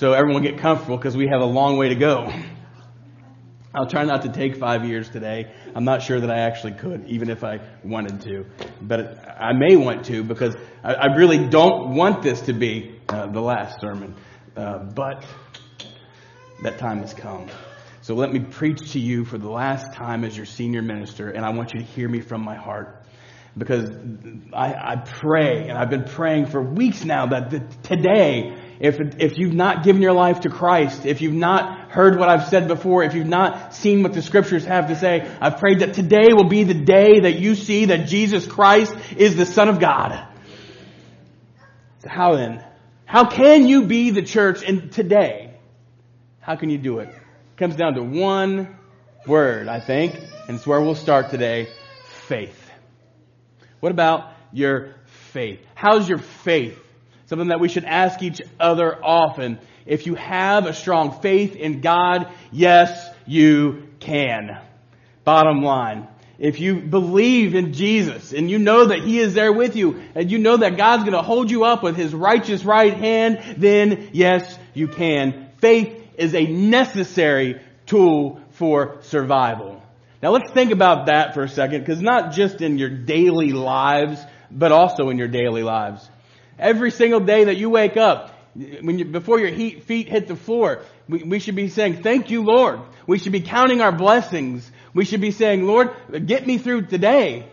So everyone get comfortable because we have a long way to go. I'll try not to take five years today. I'm not sure that I actually could, even if I wanted to. But I may want to because I, really don't want this to be uh, the last sermon. Uh, but that time has come. So let me preach to you for the last time as your senior minister, and I want you to hear me from my heart. Because I, I pray, and I've been praying for weeks now that the, today, if, if you've not given your life to Christ, if you've not heard what I've said before, if you've not seen what the scriptures have to say, I've prayed that today will be the day that you see that Jesus Christ is the Son of God. So how then? How can you be the church in today? How can you do it? It comes down to one word, I think, and it's where we'll start today. Faith. What about your faith? How's your faith? Something that we should ask each other often. If you have a strong faith in God, yes, you can. Bottom line. If you believe in Jesus and you know that He is there with you and you know that God's going to hold you up with His righteous right hand, then yes, you can. Faith is a necessary tool for survival. Now let's think about that for a second because not just in your daily lives, but also in your daily lives. Every single day that you wake up, when you, before your feet hit the floor, we, we should be saying, thank you, Lord. We should be counting our blessings. We should be saying, Lord, get me through today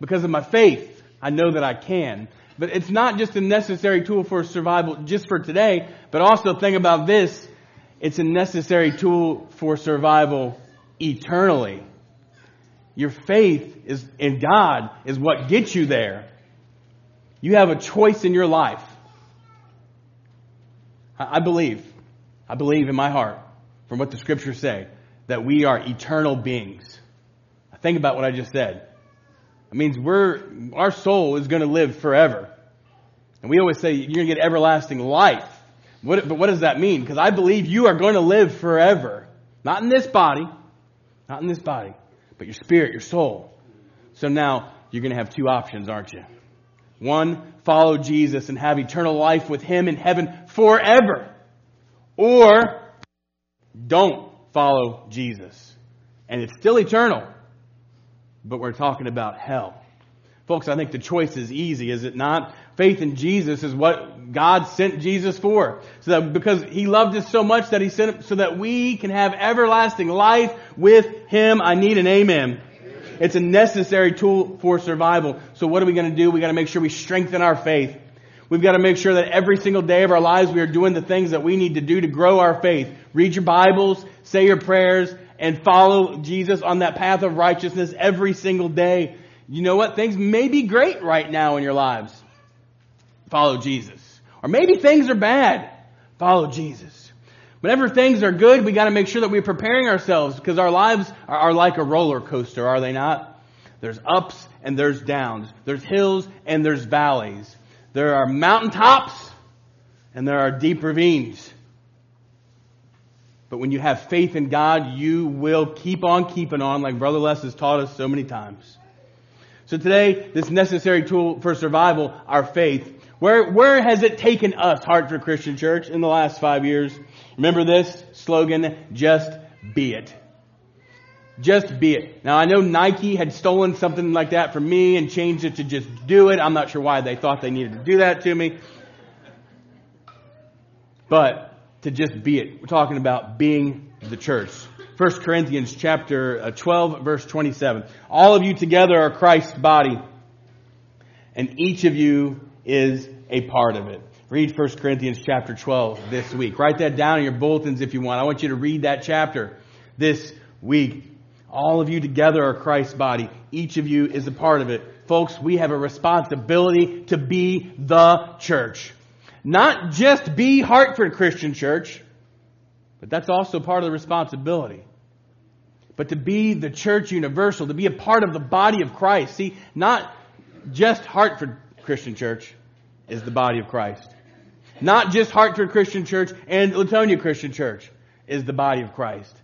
because of my faith. I know that I can. But it's not just a necessary tool for survival just for today, but also think about this. It's a necessary tool for survival eternally. Your faith is in God is what gets you there. You have a choice in your life. I believe, I believe in my heart, from what the scriptures say, that we are eternal beings. Think about what I just said. It means we're, our soul is going to live forever. And we always say you're going to get everlasting life. What, but what does that mean? Because I believe you are going to live forever. Not in this body, not in this body, but your spirit, your soul. So now you're going to have two options, aren't you? One, follow Jesus and have eternal life with Him in heaven forever. Or don't follow Jesus. And it's still eternal, but we're talking about hell. Folks, I think the choice is easy, is it not? Faith in Jesus is what God sent Jesus for. So that because He loved us so much that He sent it so that we can have everlasting life with Him. I need an amen. It's a necessary tool for survival. So what are we going to do? We got to make sure we strengthen our faith. We've got to make sure that every single day of our lives we are doing the things that we need to do to grow our faith. Read your Bibles, say your prayers, and follow Jesus on that path of righteousness every single day you know what? Things may be great right now in your lives. Follow Jesus. Or maybe things are bad. Follow Jesus. Whenever things are good, we got to make sure that we're preparing ourselves because our lives are, are like a roller coaster, are they not? There's ups and there's downs. There's hills and there's valleys. There are mountaintops and there are deep ravines. But when you have faith in God, you will keep on keeping on like Brother Les has taught us so many times. So today, this necessary tool for survival, our faith. Where, where has it taken us, Hartford Christian Church, in the last five years? Remember this slogan, just be it. Just be it. Now I know Nike had stolen something like that from me and changed it to just do it. I'm not sure why they thought they needed to do that to me. But to just be it. We're talking about being the church. 1 Corinthians chapter uh, 12 verse 27. All of you together are Christ's body and each of you is a part of it. Read 1 Corinthians chapter 12 this week. Write that down in your bulletins if you want. I want you to read that chapter this week. All of you together are Christ's body. Each of you is a part of it. Folks, we have a responsibility to be the church. Not just be Hartford Christian Church, but that's also part of the responsibility but to be the church universal, to be a part of the body of Christ. See, not just Hartford Christian Church is the body of Christ. Not just Hartford Christian Church and Latonia Christian Church is the body of Christ.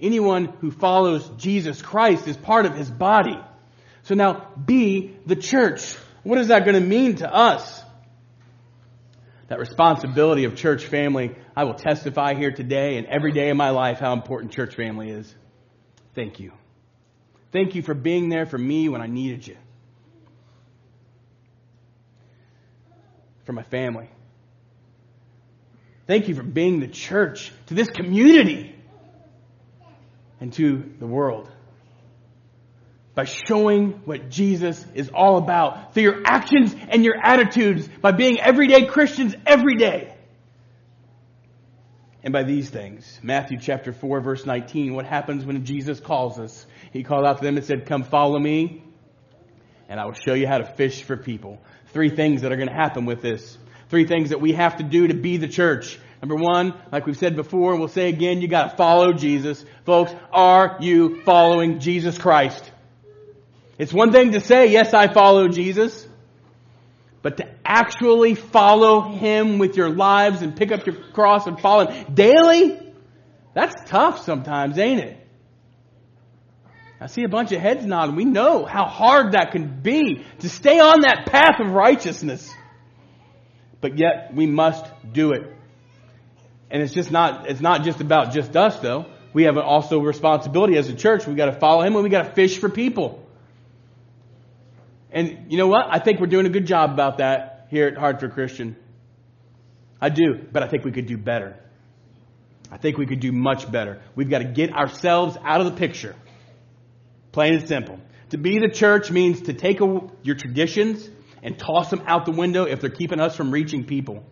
Anyone who follows Jesus Christ is part of his body. So now be the church. What is that going to mean to us? that responsibility of church family, I will testify here today and every day of my life how important church family is. Thank you. Thank you for being there for me when I needed you. For my family. Thank you for being the church to this community and to the world. By showing what Jesus is all about through your actions and your attitudes, by being everyday Christians every day. And by these things, Matthew chapter 4 verse 19, what happens when Jesus calls us? He called out to them and said, come follow me and I will show you how to fish for people. Three things that are going to happen with this. Three things that we have to do to be the church. Number one, like we've said before, and we'll say again, you gotta follow Jesus. Folks, are you following Jesus Christ? It's one thing to say, yes, I follow Jesus, but to actually follow Him with your lives and pick up your cross and follow Him daily, that's tough sometimes, ain't it? I see a bunch of heads nodding. We know how hard that can be to stay on that path of righteousness. But yet we must do it. And it's just not, it's not just about just us though. We have also responsibility as a church. We've got to follow Him and we've got to fish for people. And you know what? I think we're doing a good job about that here at Hartford Christian. I do, but I think we could do better. I think we could do much better. We've got to get ourselves out of the picture. Plain and simple. To be the church means to take a, your traditions and toss them out the window if they're keeping us from reaching people.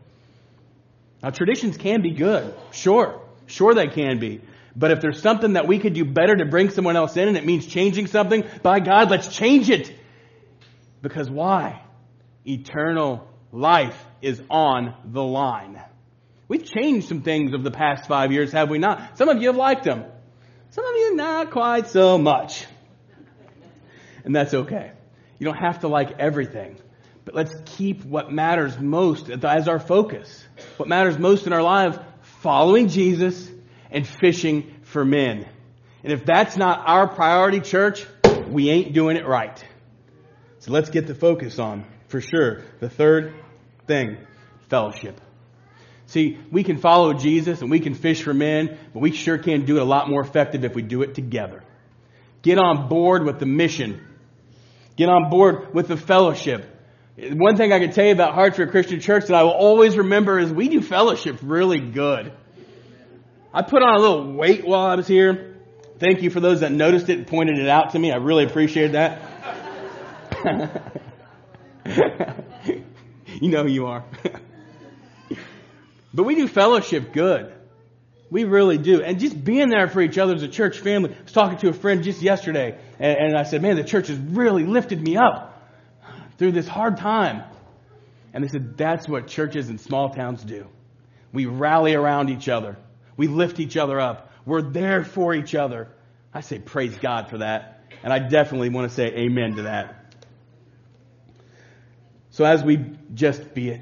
Now, traditions can be good. Sure. Sure they can be. But if there's something that we could do better to bring someone else in and it means changing something, by God, let's change it. Because why? Eternal life is on the line. We've changed some things over the past five years, have we not? Some of you have liked them. Some of you not quite so much. And that's okay. You don't have to like everything. But let's keep what matters most as our focus. What matters most in our lives, following Jesus and fishing for men. And if that's not our priority, church, we ain't doing it right. So let's get the focus on, for sure. The third thing, fellowship. See, we can follow Jesus and we can fish for men, but we sure can do it a lot more effective if we do it together. Get on board with the mission. Get on board with the fellowship. One thing I can tell you about Hartford Christian Church that I will always remember is we do fellowship really good. I put on a little weight while I was here. Thank you for those that noticed it and pointed it out to me. I really appreciate that. you know who you are. but we do fellowship good. We really do. And just being there for each other as a church family. I was talking to a friend just yesterday, and, and I said, Man, the church has really lifted me up through this hard time. And they said, That's what churches in small towns do. We rally around each other, we lift each other up, we're there for each other. I say, Praise God for that. And I definitely want to say amen to that. So as we just be it,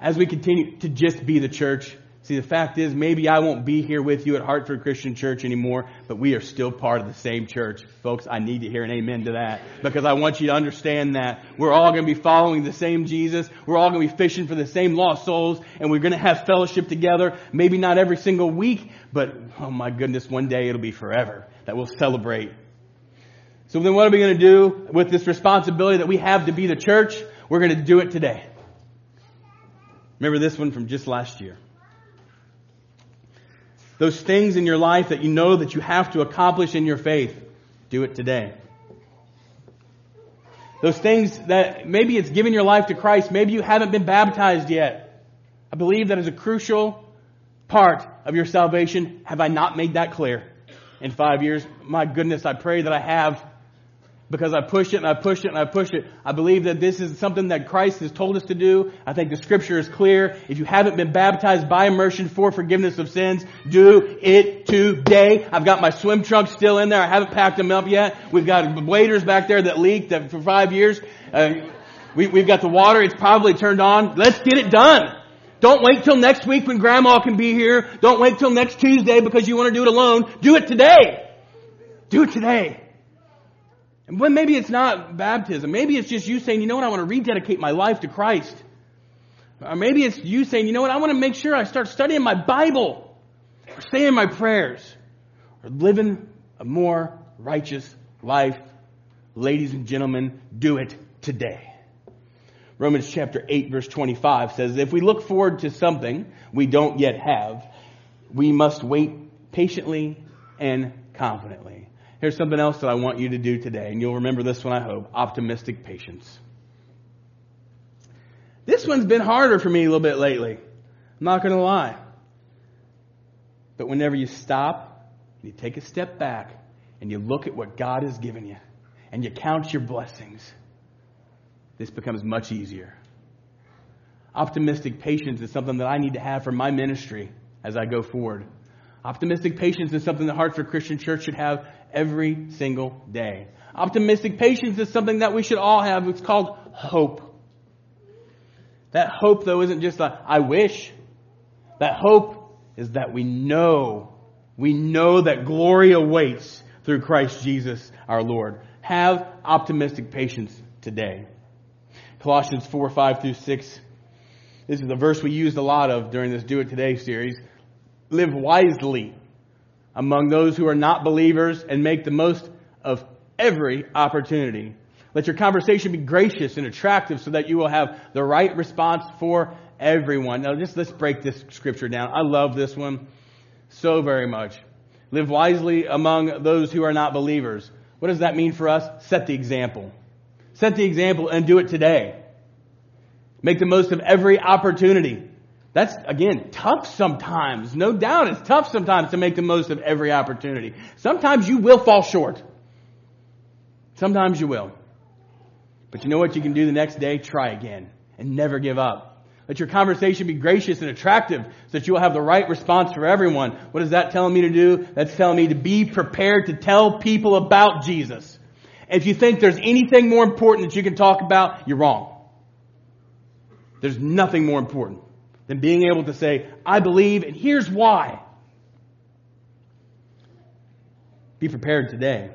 as we continue to just be the church, see the fact is maybe I won't be here with you at Hartford Christian Church anymore, but we are still part of the same church. Folks, I need to hear an amen to that because I want you to understand that we're all going to be following the same Jesus. We're all going to be fishing for the same lost souls and we're going to have fellowship together. Maybe not every single week, but oh my goodness, one day it'll be forever that we'll celebrate. So then what are we going to do with this responsibility that we have to be the church? We're going to do it today. Remember this one from just last year. Those things in your life that you know that you have to accomplish in your faith, do it today. Those things that maybe it's giving your life to Christ, maybe you haven't been baptized yet. I believe that is a crucial part of your salvation. Have I not made that clear in five years? My goodness, I pray that I have because I push it and I push it and I push it. I believe that this is something that Christ has told us to do. I think the scripture is clear. If you haven't been baptized by immersion for forgiveness of sins, do it today. I've got my swim trunks still in there. I haven't packed them up yet. We've got waders back there that leaked for five years. Uh, we, we've got the water. It's probably turned on. Let's get it done. Don't wait till next week when grandma can be here. Don't wait till next Tuesday because you want to do it alone. Do it today. Do it today. When maybe it's not baptism, maybe it's just you saying, you know what, I want to rededicate my life to Christ. Or maybe it's you saying, you know what, I want to make sure I start studying my Bible, or saying my prayers, or living a more righteous life. Ladies and gentlemen, do it today. Romans chapter 8 verse 25 says, if we look forward to something we don't yet have, we must wait patiently and confidently. Here's something else that I want you to do today, and you'll remember this one, I hope. Optimistic patience. This one's been harder for me a little bit lately. I'm not going to lie. But whenever you stop, and you take a step back, and you look at what God has given you, and you count your blessings, this becomes much easier. Optimistic patience is something that I need to have for my ministry as I go forward. Optimistic patience is something the Hartford Christian Church should have every single day. Optimistic patience is something that we should all have. It's called hope. That hope, though, isn't just a I wish. That hope is that we know, we know that glory awaits through Christ Jesus our Lord. Have optimistic patience today. Colossians 4, 5 through 6. This is the verse we used a lot of during this Do It Today series. Live wisely among those who are not believers and make the most of every opportunity. Let your conversation be gracious and attractive so that you will have the right response for everyone. Now just let's break this scripture down. I love this one so very much. Live wisely among those who are not believers. What does that mean for us? Set the example. Set the example and do it today. Make the most of every opportunity. That's, again, tough sometimes. No doubt it's tough sometimes to make the most of every opportunity. Sometimes you will fall short. Sometimes you will. But you know what you can do the next day? Try again and never give up. Let your conversation be gracious and attractive so that you will have the right response for everyone. What is that telling me to do? That's telling me to be prepared to tell people about Jesus. If you think there's anything more important that you can talk about, you're wrong. There's nothing more important than being able to say, I believe, and here's why. Be prepared today.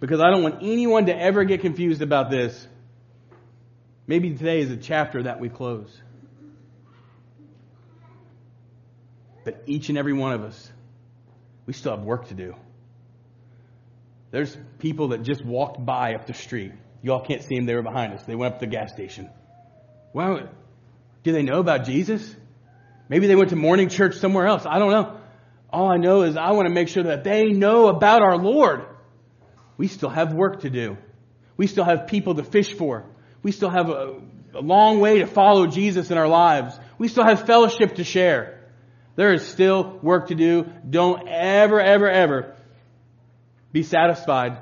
Because I don't want anyone to ever get confused about this. Maybe today is a chapter that we close. But each and every one of us, we still have work to do. There's people that just walked by up the street. You all can't see them, they were behind us. They went up to the gas station. Well, do they know about Jesus? Maybe they went to morning church somewhere else. I don't know. All I know is I want to make sure that they know about our Lord. We still have work to do. We still have people to fish for. We still have a, a long way to follow Jesus in our lives. We still have fellowship to share. There is still work to do. Don't ever, ever, ever be satisfied.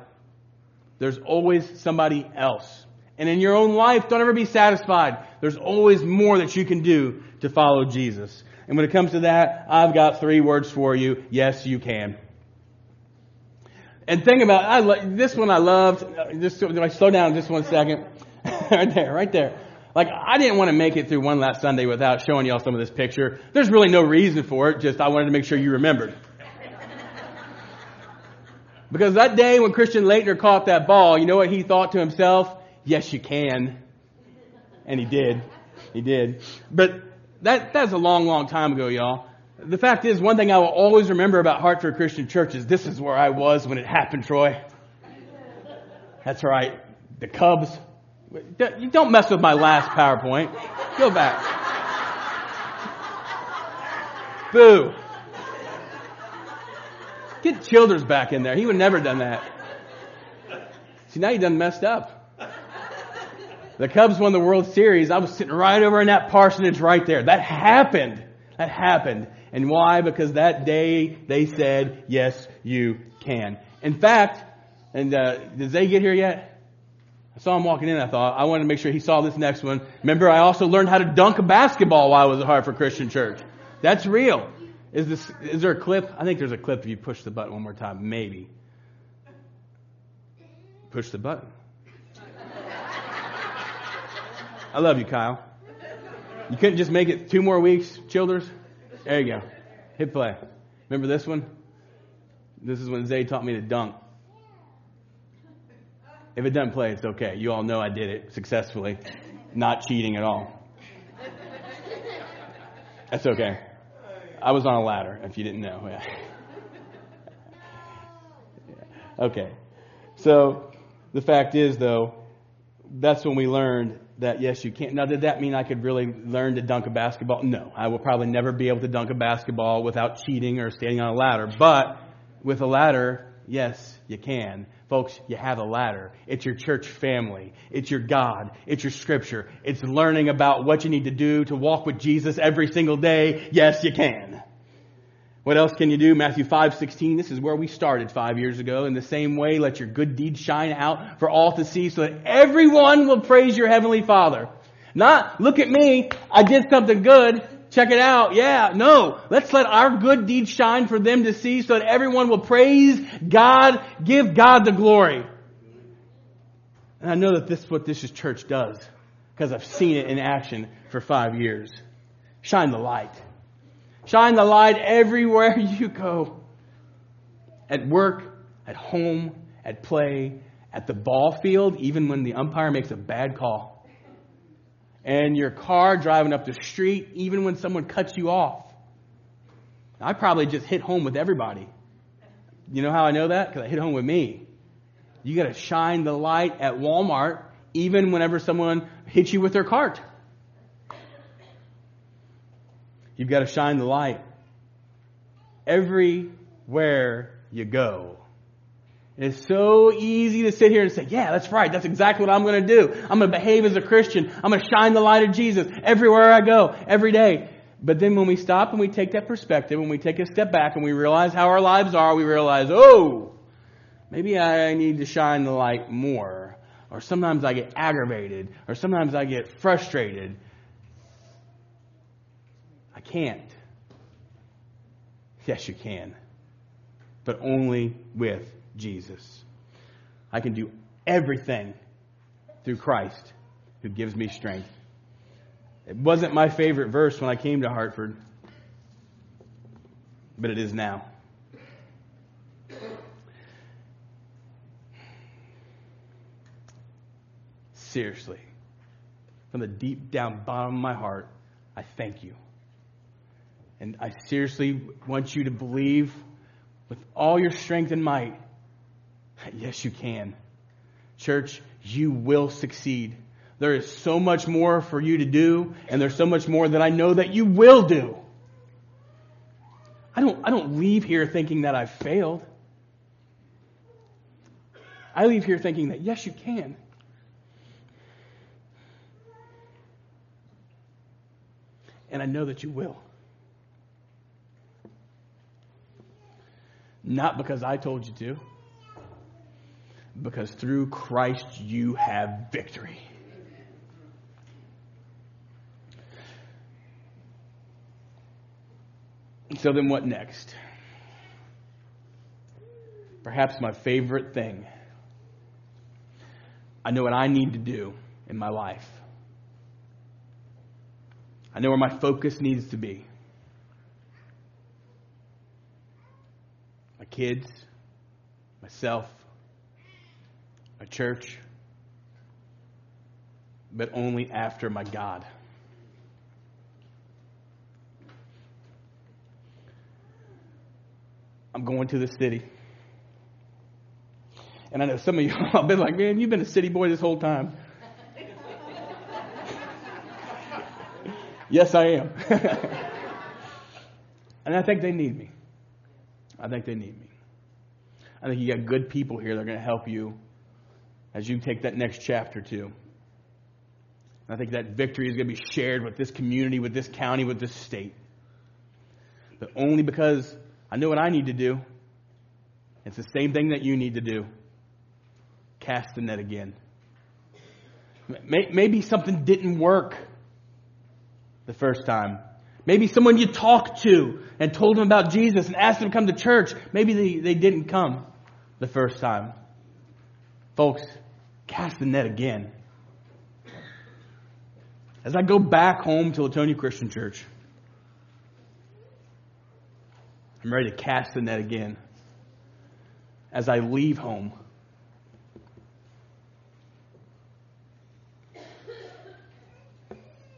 There's always somebody else. And in your own life, don't ever be satisfied. There's always more that you can do to follow Jesus. And when it comes to that, I've got three words for you. Yes, you can. And think about I lo- this one I loved. Just I slow down just one second? right there, right there. Like I didn't want to make it through one last Sunday without showing y'all some of this picture. There's really no reason for it. Just I wanted to make sure you remembered. Because that day when Christian Laettner caught that ball, you know what he thought to himself? Yes, you can. And he did. He did. But that, that's a long, long time ago, y'all. The fact is, one thing I will always remember about Hartford Christian Church is this is where I was when it happened, Troy. That's right. The Cubs. You don't mess with my last PowerPoint. Go back. Boo. Get Childers back in there. He would never done that. See, now you done messed up. The Cubs won the World Series. I was sitting right over in that parsonage right there. That happened. That happened. And why? Because that day they said, yes, you can. In fact, and uh, did they get here yet? I saw him walking in. I thought I wanted to make sure he saw this next one. Remember, I also learned how to dunk a basketball while I was at Hartford Christian Church. That's real. Is this? Is there a clip? I think there's a clip if you push the button one more time. Maybe. Push the button. I love you, Kyle. You couldn't just make it two more weeks, Childers? There you go. Hit play. Remember this one? This is when Zay taught me to dunk. If it doesn't play, it's okay. You all know I did it successfully. Not cheating at all. That's okay. I was on a ladder, if you didn't know. Yeah. Okay. So, the fact is, though, that's when we learned that yes, you can't. Now, did that mean I could really learn to dunk a basketball? No. I will probably never be able to dunk a basketball without cheating or standing on a ladder. But with a ladder, yes, you can. Folks, you have a ladder. It's your church family. It's your God. It's your scripture. It's learning about what you need to do to walk with Jesus every single day. Yes, you can. What else can you do? Matthew 5, 16. This is where we started five years ago. In the same way, let your good deeds shine out for all to see so that everyone will praise your heavenly Father. Not, look at me, I did something good, check it out, yeah, no. Let's let our good deeds shine for them to see so that everyone will praise God, give God the glory. And I know that this is what this church does, because I've seen it in action for five years. Shine the light. Shine the light everywhere you go. At work, at home, at play, at the ball field, even when the umpire makes a bad call. And your car driving up the street, even when someone cuts you off. I probably just hit home with everybody. You know how I know that? Because I hit home with me. You got to shine the light at Walmart, even whenever someone hits you with their cart. You've got to shine the light everywhere you go. It's so easy to sit here and say, yeah, that's right. That's exactly what I'm going to do. I'm going to behave as a Christian. I'm going to shine the light of Jesus everywhere I go, every day. But then when we stop and we take that perspective and we take a step back and we realize how our lives are, we realize, oh, maybe I need to shine the light more. Or sometimes I get aggravated. Or sometimes I get frustrated can't. Yes, you can. But only with Jesus. I can do everything through Christ who gives me strength. It wasn't my favorite verse when I came to Hartford, but it is now. Seriously, from the deep down bottom of my heart, I thank you. And I seriously want you to believe with all your strength and might yes, you can. Church, you will succeed. There is so much more for you to do, and there's so much more that I know that you will do. I don't, I don't leave here thinking that I've failed. I leave here thinking that yes, you can. And I know that you will. Not because I told you to, because through Christ you have victory. So then, what next? Perhaps my favorite thing. I know what I need to do in my life. I know where my focus needs to be. Kids, myself, my church, but only after my God. I'm going to the city. And I know some of you have been like, man, you've been a city boy this whole time. yes, I am. and I think they need me. I think they need me. I think you got good people here that are going to help you as you take that next chapter too. I think that victory is going to be shared with this community, with this county, with this state. But only because I know what I need to do. It's the same thing that you need to do. Cast the net again. Maybe something didn't work the first time. Maybe someone you talked to and told them about Jesus and asked them to come to church. Maybe they, they didn't come the first time. Folks, cast the net again. As I go back home to Latonia Christian Church, I'm ready to cast the net again. As I leave home,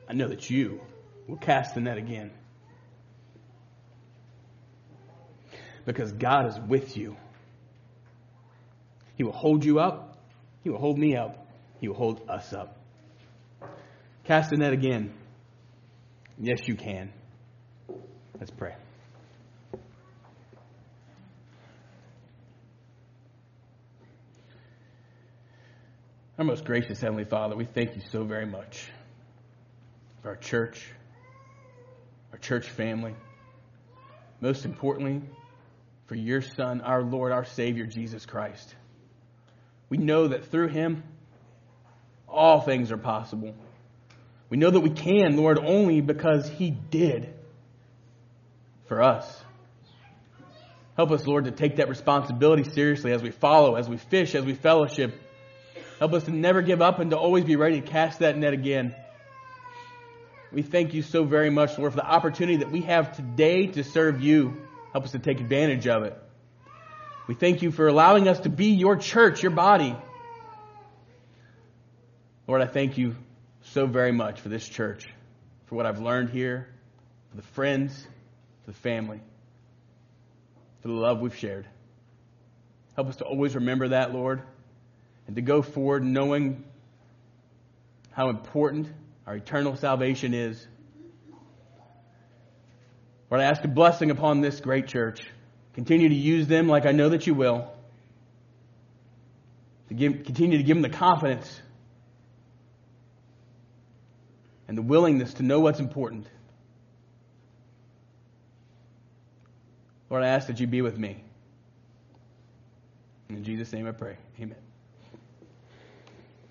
I know that you We'll cast the net again. Because God is with you. He will hold you up. He will hold me up. He will hold us up. Cast the net again. Yes, you can. Let's pray. Our most gracious Heavenly Father, we thank you so very much for our church our church family. Most importantly, for your Son, our Lord, our Savior, Jesus Christ. We know that through him, all things are possible. We know that we can, Lord, only because he did for us. Help us, Lord, to take that responsibility seriously as we follow, as we fish, as we fellowship. Help us to never give up and to always be ready to cast that net again. We thank you so very much, Lord, for the opportunity that we have today to serve you. Help us to take advantage of it. We thank you for allowing us to be your church, your body. Lord, I thank you so very much for this church, for what I've learned here, for the friends, for the family, for the love we've shared. Help us to always remember that, Lord, and to go forward knowing how important our eternal salvation is. Lord, I ask a blessing upon this great church. Continue to use them like I know that you will. To give, continue to give them the confidence and the willingness to know what's important. Lord, I ask that you be with me. In Jesus' name I pray. Amen.